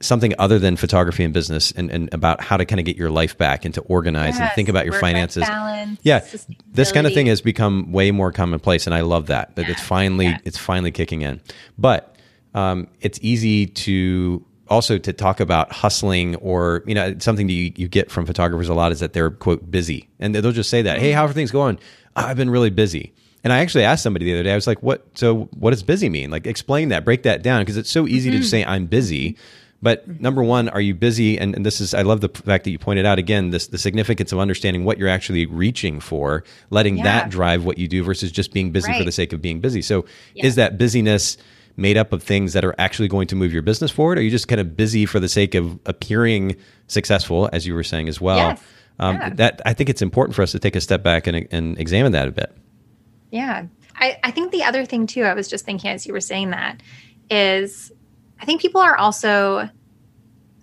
something other than photography and business and, and about how to kind of get your life back and to organize yes, and think about your finances. Balance, yeah. This kind of thing has become way more commonplace and I love that. That yeah, it's finally yeah. it's finally kicking in. But um, it's easy to also to talk about hustling or you know something that you, you get from photographers a lot is that they're quote busy and they'll just say that hey how are things going i've been really busy and I actually asked somebody the other day, I was like, what, so what does busy mean? Like, explain that, break that down, because it's so easy mm-hmm. to say, I'm busy. But number one, are you busy? And, and, this is, I love the fact that you pointed out again, this, the significance of understanding what you're actually reaching for, letting yeah. that drive what you do versus just being busy right. for the sake of being busy. So yeah. is that busyness made up of things that are actually going to move your business forward? Or are you just kind of busy for the sake of appearing successful, as you were saying as well? Yes. Um, yeah. That I think it's important for us to take a step back and, and examine that a bit. Yeah. I, I think the other thing too, I was just thinking as you were saying that, is I think people are also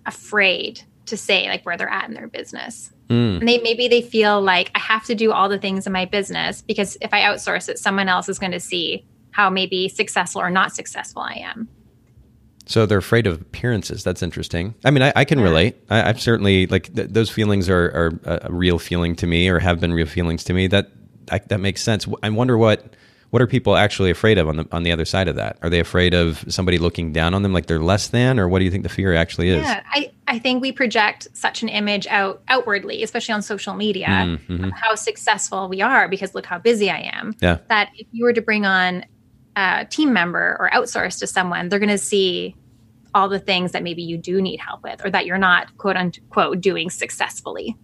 afraid to say like where they're at in their business. Mm. And they maybe they feel like I have to do all the things in my business because if I outsource it, someone else is going to see how maybe successful or not successful I am. So they're afraid of appearances. That's interesting. I mean, I, I can yeah. relate. I, have certainly like th- those feelings are, are a real feeling to me, or have been real feelings to me. That I, that makes sense. I wonder what what are people actually afraid of on the on the other side of that? Are they afraid of somebody looking down on them like they're less than, or what do you think the fear actually is? Yeah, I, I think we project such an image out outwardly, especially on social media, mm-hmm. how successful we are because look how busy I am. Yeah. That if you were to bring on a team member or outsource to someone, they're going to see all the things that maybe you do need help with, or that you're not quote unquote doing successfully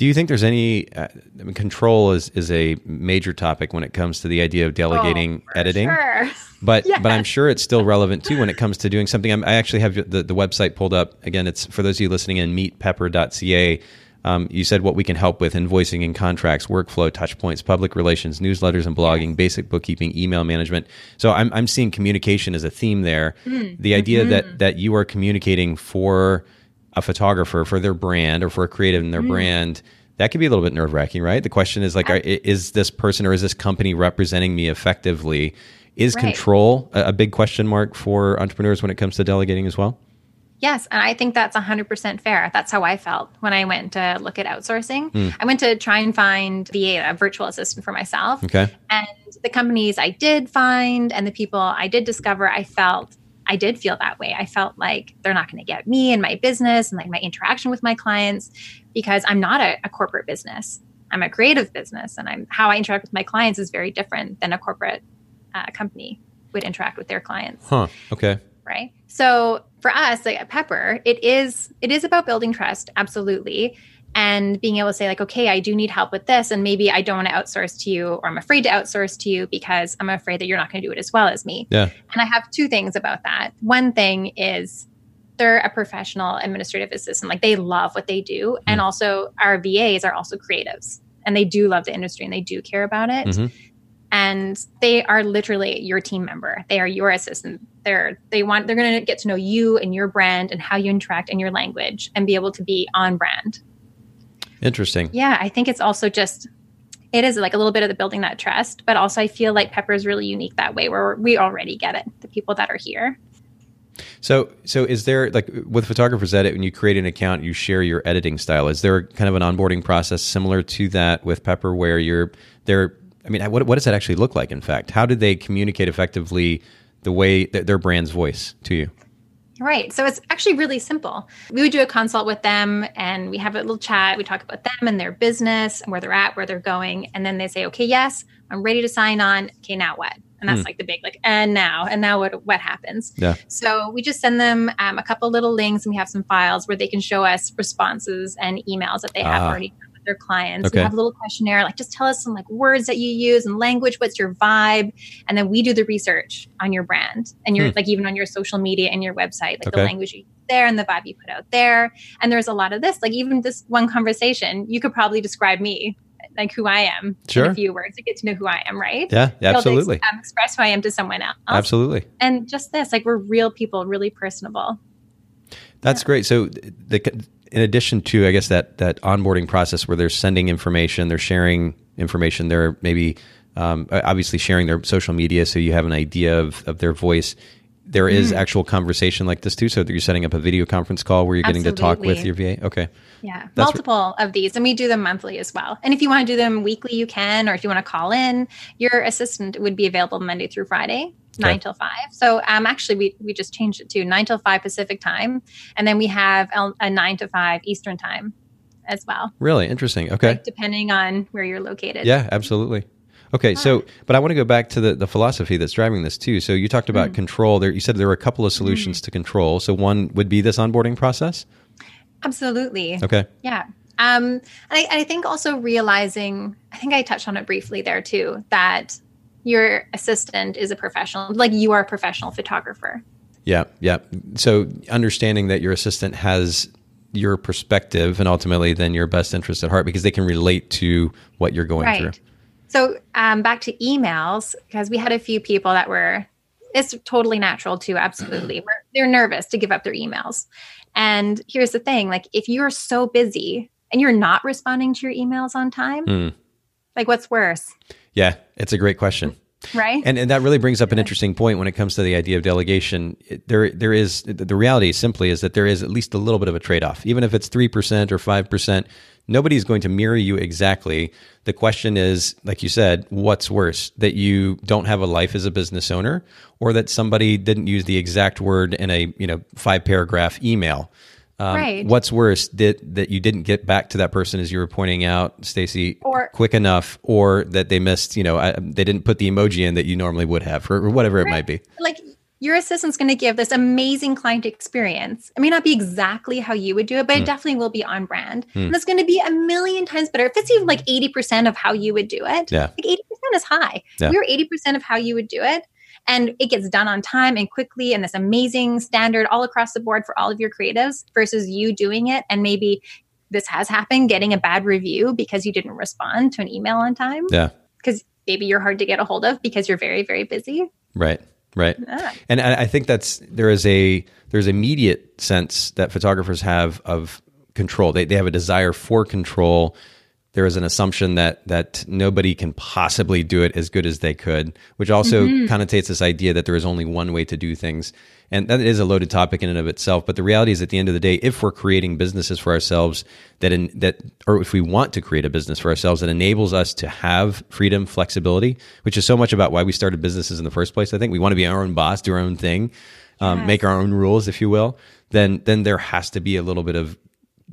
Do you think there's any uh, I mean, control is is a major topic when it comes to the idea of delegating oh, editing? Sure. *laughs* But yes. but I'm sure it's still relevant too when it *laughs* comes to doing something. I'm, i actually have the, the website pulled up again. It's for those of you listening in meetpepper.ca. Um, you said what we can help with invoicing and contracts, workflow, touch points, public relations, newsletters and blogging, basic bookkeeping, email management. So I'm, I'm seeing communication as a theme there. Mm. The idea mm-hmm. that, that you are communicating for a photographer, for their brand, or for a creative in their mm. brand, that can be a little bit nerve wracking, right? The question is like, are, is this person or is this company representing me effectively? Is right. control a, a big question mark for entrepreneurs when it comes to delegating as well? Yes, and I think that's 100% fair. That's how I felt when I went to look at outsourcing. Mm. I went to try and find VA, a virtual assistant for myself. Okay. And the companies I did find and the people I did discover, I felt I did feel that way. I felt like they're not going to get me and my business and like my interaction with my clients because I'm not a, a corporate business. I'm a creative business, and I'm how I interact with my clients is very different than a corporate uh, company would interact with their clients. Huh. Okay right? So for us, like at Pepper, it is it is about building trust, absolutely. And being able to say, like, okay, I do need help with this, and maybe I don't want to outsource to you, or I'm afraid to outsource to you because I'm afraid that you're not going to do it as well as me. Yeah. And I have two things about that. One thing is they're a professional administrative assistant, like they love what they do, mm. and also our VAs are also creatives, and they do love the industry and they do care about it. Mm-hmm and they are literally your team member they are your assistant they're they want they're going to get to know you and your brand and how you interact and your language and be able to be on brand interesting yeah i think it's also just it is like a little bit of the building that trust but also i feel like pepper is really unique that way where we already get it the people that are here so, so is there like with Photographers Edit when you create an account, you share your editing style? Is there kind of an onboarding process similar to that with Pepper, where you're there I mean, what, what does that actually look like? In fact, how did they communicate effectively the way that their brand's voice to you? Right. So it's actually really simple. We would do a consult with them and we have a little chat. We talk about them and their business and where they're at, where they're going. And then they say, okay, yes, I'm ready to sign on. Okay, now what? And that's mm. like the big, like, and now, and now what, what happens? Yeah. So we just send them um, a couple little links and we have some files where they can show us responses and emails that they have ah. already their clients. Okay. We have a little questionnaire, like just tell us some like words that you use and language, what's your vibe? And then we do the research on your brand and your hmm. like even on your social media and your website, like okay. the language you there and the vibe you put out there. And there's a lot of this, like even this one conversation, you could probably describe me like who I am sure. in a few words to get to know who I am, right? Yeah, absolutely. Ex- um, express who I am to someone else. Absolutely. And just this, like we're real people, really personable. That's yeah. great. So the in addition to I guess that that onboarding process where they're sending information, they're sharing information, they're maybe um, obviously sharing their social media so you have an idea of, of their voice. There is mm. actual conversation like this too. So you're setting up a video conference call where you're getting to talk with your VA. Okay. Yeah, That's multiple re- of these, and we do them monthly as well. And if you want to do them weekly, you can, or if you want to call in, your assistant would be available Monday through Friday nine till five. So um, actually, we we just changed it to nine till five Pacific time, and then we have a, a nine to five Eastern time as well. Really interesting. Okay, like depending on where you're located. Yeah, absolutely. Okay, so but I want to go back to the, the philosophy that's driving this too. So you talked about mm. control. There, you said there were a couple of solutions mm. to control. So one would be this onboarding process. Absolutely. Okay. Yeah. Um, and I, I think also realizing, I think I touched on it briefly there too, that your assistant is a professional, like you are a professional photographer. Yeah, yeah. So understanding that your assistant has your perspective and ultimately then your best interest at heart because they can relate to what you're going right. through. So um, back to emails because we had a few people that were. It's totally natural too. Absolutely, *clears throat* they're nervous to give up their emails. And here's the thing: like if you're so busy and you're not responding to your emails on time, mm. Like what's worse? Yeah, it's a great question. Right. And and that really brings up an interesting point when it comes to the idea of delegation. There there is the reality simply is that there is at least a little bit of a trade-off. Even if it's 3% or 5%, nobody's going to mirror you exactly. The question is, like you said, what's worse? That you don't have a life as a business owner or that somebody didn't use the exact word in a, you know, five paragraph email. Um, right. What's worse, that that you didn't get back to that person as you were pointing out, Stacey, quick enough, or that they missed, you know, I, they didn't put the emoji in that you normally would have, or, or whatever right. it might be. Like your assistant's going to give this amazing client experience. It may not be exactly how you would do it, but mm. it hmm. definitely will be on brand. Mm. And it's going to be a million times better. If it's even like 80% of how you would do it, yeah. like 80% is high. Yeah. You're 80% of how you would do it. And it gets done on time and quickly and this amazing standard all across the board for all of your creatives versus you doing it and maybe this has happened getting a bad review because you didn't respond to an email on time. Yeah. Because maybe you're hard to get a hold of because you're very, very busy. Right. Right. Yeah. And I think that's there is a there's immediate sense that photographers have of control. They they have a desire for control there is an assumption that that nobody can possibly do it as good as they could, which also mm-hmm. connotates this idea that there is only one way to do things. And that is a loaded topic in and of itself. But the reality is, at the end of the day, if we're creating businesses for ourselves that in, that, or if we want to create a business for ourselves that enables us to have freedom, flexibility, which is so much about why we started businesses in the first place. I think we want to be our own boss, do our own thing, um, yes. make our own rules, if you will. Then then there has to be a little bit of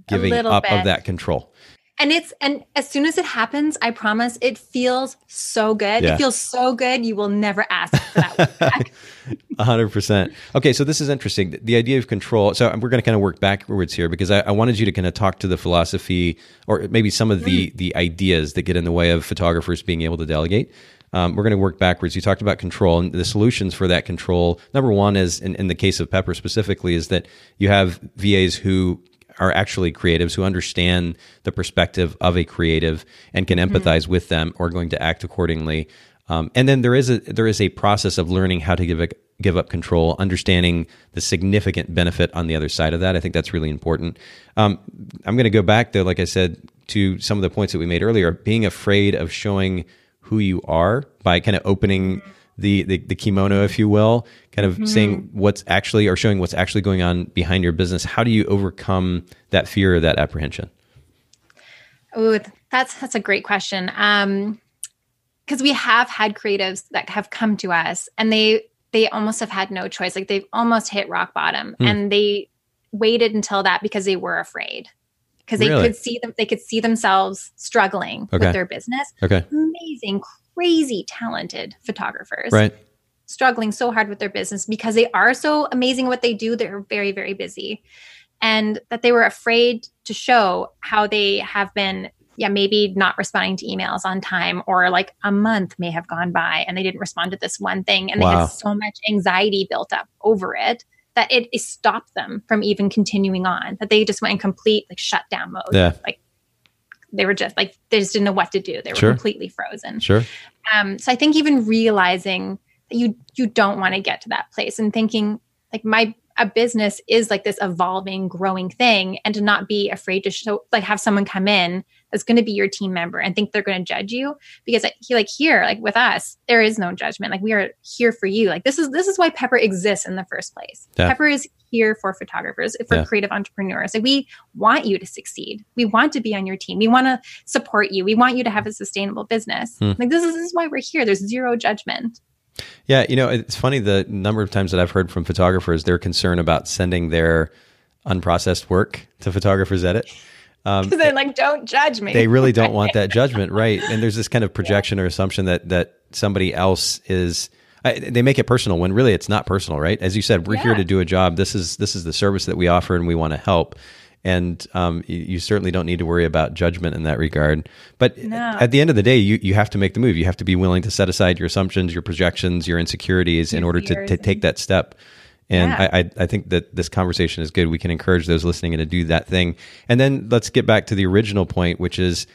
giving up bit. of that control and it's and as soon as it happens i promise it feels so good yeah. it feels so good you will never ask for that back *laughs* 100% okay so this is interesting the idea of control so we're going to kind of work backwards here because I, I, wanted you to kind of talk to the philosophy or maybe some of the mm. the ideas that get in the way of photographers being able to delegate um, we're going to work backwards. You talked about control and the solutions for that control. Number one is, in, in the case of Pepper specifically, is that you have VAs who are actually creatives who understand the perspective of a creative and can mm-hmm. empathize mm-hmm. with them or going to act accordingly. Um, and then there is a there is a process of learning how to give a, give up control, understanding the significant benefit on the other side of that. I think that's really important. Um, I'm going to go back though, like I said, to some of the points that we made earlier. Being afraid of showing who you are by kind of opening the, the, the kimono, if you will, kind of mm-hmm. saying what's actually or showing what's actually going on behind your business. How do you overcome that fear or that apprehension? Oh, that's that's a great question. Um, because we have had creatives that have come to us and they they almost have had no choice. Like they've almost hit rock bottom, mm. and they waited until that because they were afraid because they really? could see them they could see themselves struggling okay. with their business. Okay. Amazing, crazy talented photographers. Right. Struggling so hard with their business because they are so amazing what they do. They're very, very busy. And that they were afraid to show how they have been, yeah, maybe not responding to emails on time, or like a month may have gone by and they didn't respond to this one thing. And wow. they had so much anxiety built up over it that it, it stopped them from even continuing on, that they just went in complete like shutdown mode. Yeah. Like they were just like they just didn't know what to do. They were sure. completely frozen. Sure. Um, so I think even realizing you you don't want to get to that place and thinking like my a business is like this evolving, growing thing, and to not be afraid to show like have someone come in that's going to be your team member and think they're going to judge you because he like here like with us there is no judgment. Like we are here for you. Like this is this is why pepper exists in the first place. Yeah. pepper is here for photographers for yeah. creative entrepreneurs. Like we want you to succeed. We want to be on your team. We want to support you. We want you to have a sustainable business. Hmm. like this is, this is why we're here. There's zero judgment yeah you know it's funny the number of times that i've heard from photographers their concern about sending their unprocessed work to photographers edit um, *laughs* they're like, don't judge me. They really don't want that *laughs* judgment, right? And there's this kind of projection yeah. or assumption that that somebody else is. I, they make it personal when really it's not personal, right? As you said, we're yeah. here to do a job. This is this is the service that we offer, and we want to help. And um, you, you, certainly don't need to worry about judgment in that regard. But no. at the end of the day, you, you have to make the move. You have to be willing to set aside your assumptions, your projections, your insecurities your in order to, to take that step and yeah. I, I, think that this conversation is good. We can encourage those listening to do that thing. And then let's get back to the original point, which is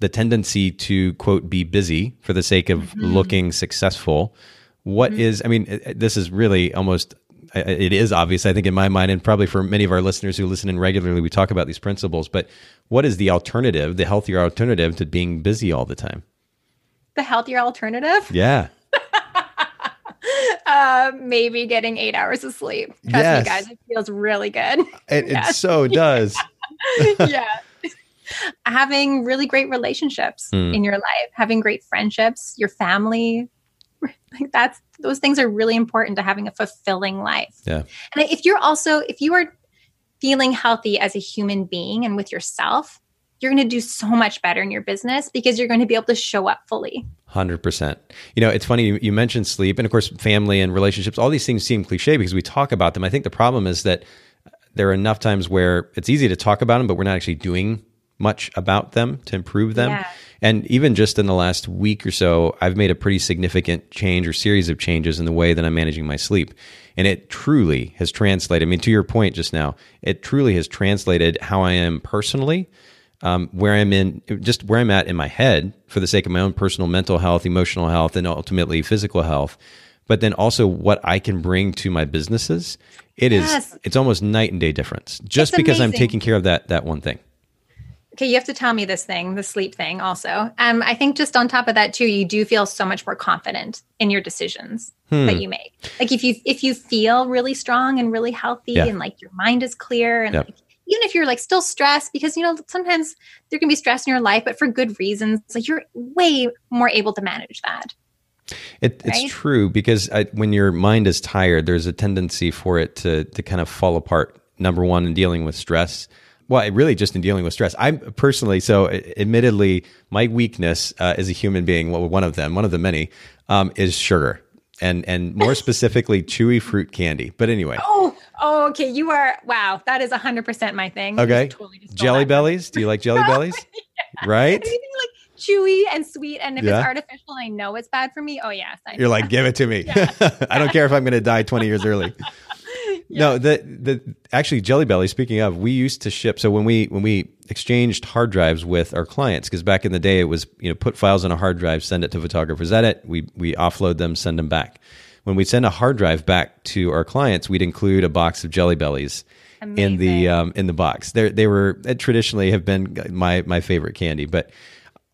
the tendency to quote be busy for the sake of mm-hmm. looking successful. What mm-hmm. is? I mean, this is really almost it is obvious, I think, in my mind, and probably for many of our listeners who listen in regularly, we talk about these principles. But what is the alternative, the healthier alternative to being busy all the time? The healthier alternative? Yeah. *laughs* uh, maybe getting eight hours of sleep. Trust yes. me, guys, it feels really good. *laughs* It, it so *laughs* does. yeah. Having really great relationships mm. in your life, having great friendships, your family, like that's those things are really important to having a fulfilling life. Yeah. And if you're also if you are feeling healthy as a human being and with yourself, you're going to do so much better in your business because you're going to be able to show up fully. 100%. You know, it's funny, you, you, mentioned sleep, and of course, family and relationships, all these things seem cliche because we talk about them. I think the problem is that there are enough times where it's easy to talk about them, but we're not actually doing much about them to improve them. Yeah. And even just in the last week or so, I've made a pretty significant change or series of changes in the way that I'm managing my sleep. And it truly has translated, I mean, to your point just now, it truly has translated how I am personally um, where I'm in, just where I'm at in my head for the sake of my own personal mental health, emotional health, and ultimately physical health. But then also what I can bring to my businesses. It yes. is, it's almost night and day difference just because I'm taking care of that, that one thing. Okay, you have to tell me this thing, the sleep thing also. Um, I think just on top of that too, you do feel so much more confident in your decisions hmm. that you make. Like if you if you feel really strong and really healthy yeah. and like your mind is clear and yep. like even if you're like still stressed because you know sometimes there can be stress in your life but for good reasons like you're way more able to manage that it, right? it's true because I, when your mind is tired there's a tendency for it to to kind of fall apart number one in dealing with stress well, really just in dealing with stress. I'm personally so. Admittedly, my weakness uh, as a human being, well, one of them, one of the many, um, is sugar, and and more *laughs* specifically, chewy fruit candy. But anyway. Oh, Oh, okay. You are wow. That is hundred percent my thing. Okay. Totally jelly bellies. Do you like jelly *laughs* bellies? *laughs* yeah. Right. Anything like chewy and sweet, and if yeah. it's artificial, I know it's bad for me. Oh yes. I You're like, give it to me. I don't care if I'm going to die 20 years early. Yeah. No, the the actually Jelly Belly. Speaking of, we used to ship. So when we when we exchanged hard drives with our clients, because back in the day it was you know put files on a hard drive, send it to photographers, edit, we we offload them, send them back when we send a hard drive back to our clients, we'd include a box of Jelly Bellies Amazing. in the um, in the box. They they were traditionally have been my my favorite candy. But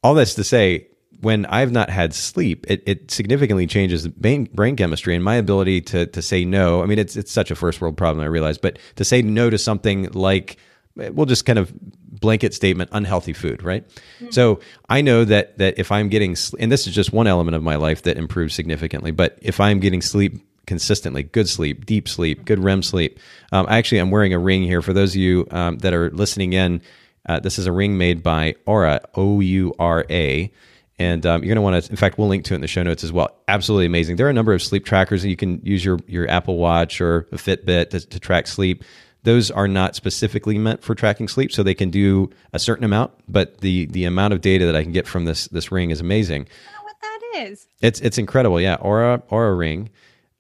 all this to say, when I've not had sleep, it, it significantly changes brain, brain chemistry and my ability to to say no. I mean, it's it's such a first world problem, I realize, but to say no to something like we'll just kind of blanket statement unhealthy food right mm-hmm. so i know that that if i'm getting and this is just one element of my life that improves significantly but if i'm getting sleep consistently good sleep deep sleep good rem sleep um, actually i'm wearing a ring here for those of you um, that are listening in uh, this is a ring made by Oura o-u-r-a and um, you're going to want to in fact we'll link to it in the show notes as well absolutely amazing there are a number of sleep trackers and you can use your your apple watch or a fitbit to, to track sleep those are not specifically meant for tracking sleep, so they can do a certain amount. But the the amount of data that I can get from this this ring is amazing. what that is? It's it's incredible. Yeah, Oura Oura ring.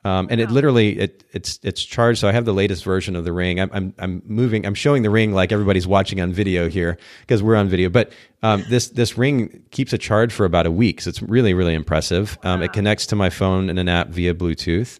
Um, and wow. it literally it it's it's charged. So I have the latest version of the ring. I'm I'm, I'm moving. I'm showing the ring like everybody's watching on video here because we're on video. But um, this this ring keeps a charge for about a week, so it's really really impressive. Um, wow. It connects to my phone and an app via Bluetooth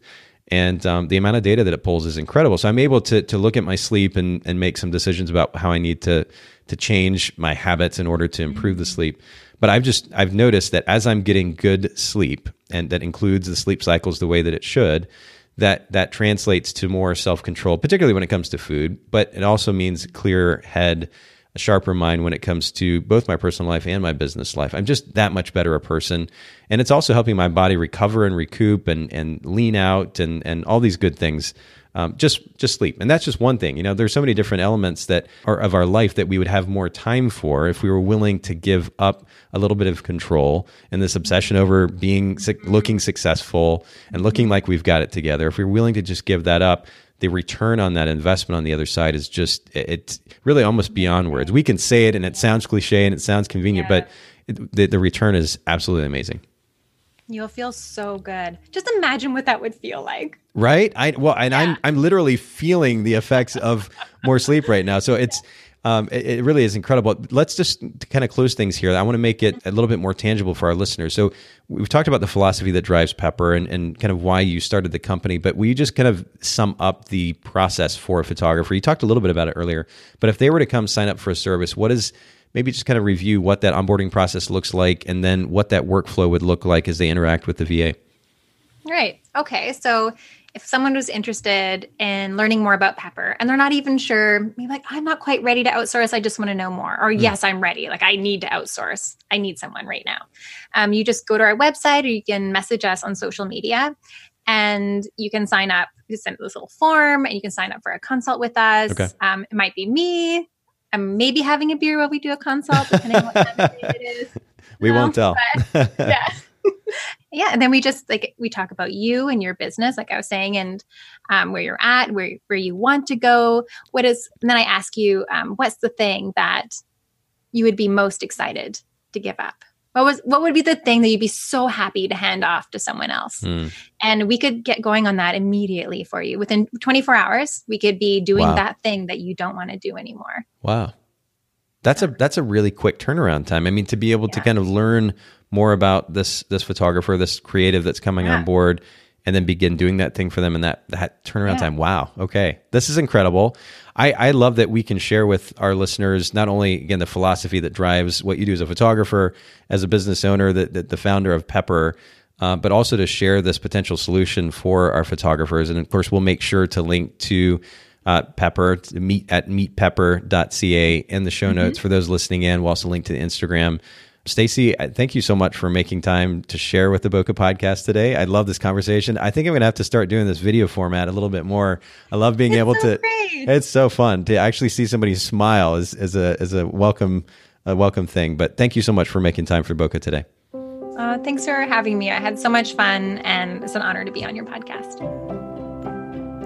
and um, the amount of data that it pulls is incredible. So I'm able to to look at my sleep and and make some decisions about how I need to to change my habits in order to improve the sleep. But I've just I've noticed that as I'm getting good sleep, and that includes the sleep cycles the way that it should, that that translates to more self control, particularly when it comes to food. But it also means clear head a sharper mind when it comes to both my personal life and my business life. I'm just that much better a person. And it's also helping my body recover and recoup and, and lean out and, and all these good things. Um, just just sleep, and that's just one thing. You know, there's so many different elements that are of our life that we would have more time for if we were willing to give up a little bit of control and this obsession over being looking successful and looking like we've got it together. If we're willing to just give that up, the return on that investment on the other side is just it's really almost beyond words. We can say it and it sounds cliche and it sounds convenient, yeah. but the, the return is absolutely amazing. You'll feel so good. Just imagine what that would feel like. Right? I well, and yeah. I'm I'm literally feeling the effects of more sleep right now. So it's um, it, it, really is incredible. Let's just kind of close things here. I want to make it a little bit more tangible for our listeners. So we've talked about the philosophy that drives Pepper and, and kind of why you started the company, but will you just kind of sum up the process for a photographer? You talked a little bit about it earlier, but if they were to come sign up for a service, what is maybe just kind of review what that onboarding process looks like and then what that workflow would look like as they interact with the VA? Right. Okay. So if someone was interested in learning more about Pepper and they're not even sure, maybe like, I'm not quite ready to outsource, I just want to know more. Or, mm. yes, I'm ready. Like, I need to outsource. I need someone right now. Um, you just go to our website or you can message us on social media and you can sign up. You send this little form and you can sign up for a consult with us. Okay. Um, it might be me. I'm maybe having a beer while we do a consult, depending on what time of day it is. *laughs* We won't tell. But, *laughs* yeah. *laughs* yeah. And then we just like, we talk about you and your business, like I was saying, and um, where you're at, where, where you want to go. What is, and then I ask you, um, what's the thing that you would be most excited to give up? What was what would be the thing that you'd be so happy to hand off to someone else? Mm. And we could get going on that immediately for you. Within 24 hours, we could be doing wow. that thing that you don't want to do anymore. Wow. That's a that's a really quick turnaround time. I mean, to be able yeah. to kind of learn more about this this photographer, this creative that's coming yeah. on board, and then begin doing that thing for them and that that turnaround yeah. time. Wow. Okay, this is incredible. I, I love that we can share with our listeners not only again the philosophy that drives what you do as a photographer, as a business owner, that the, the, founder of Pepper, uh, but also to share this potential solution for our photographers. And of course, we'll make sure to link to uh, Pepper meet at meetpepper.ca in the show mm-hmm. notes for those listening in. We'll also link to the Instagram Stacey, thank you so much for making time to share with the Bokeh podcast today. I love this conversation. I think I'm going to have to start doing this video format a little bit more. I love being it's able so to. Great. It's so fun to actually see somebody smile as, as a as a welcome a welcome thing. But thank you so much for making time for Bokeh today. Uh, thanks for having me. I had so much fun, and it's an honor to be on your podcast.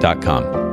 dot com.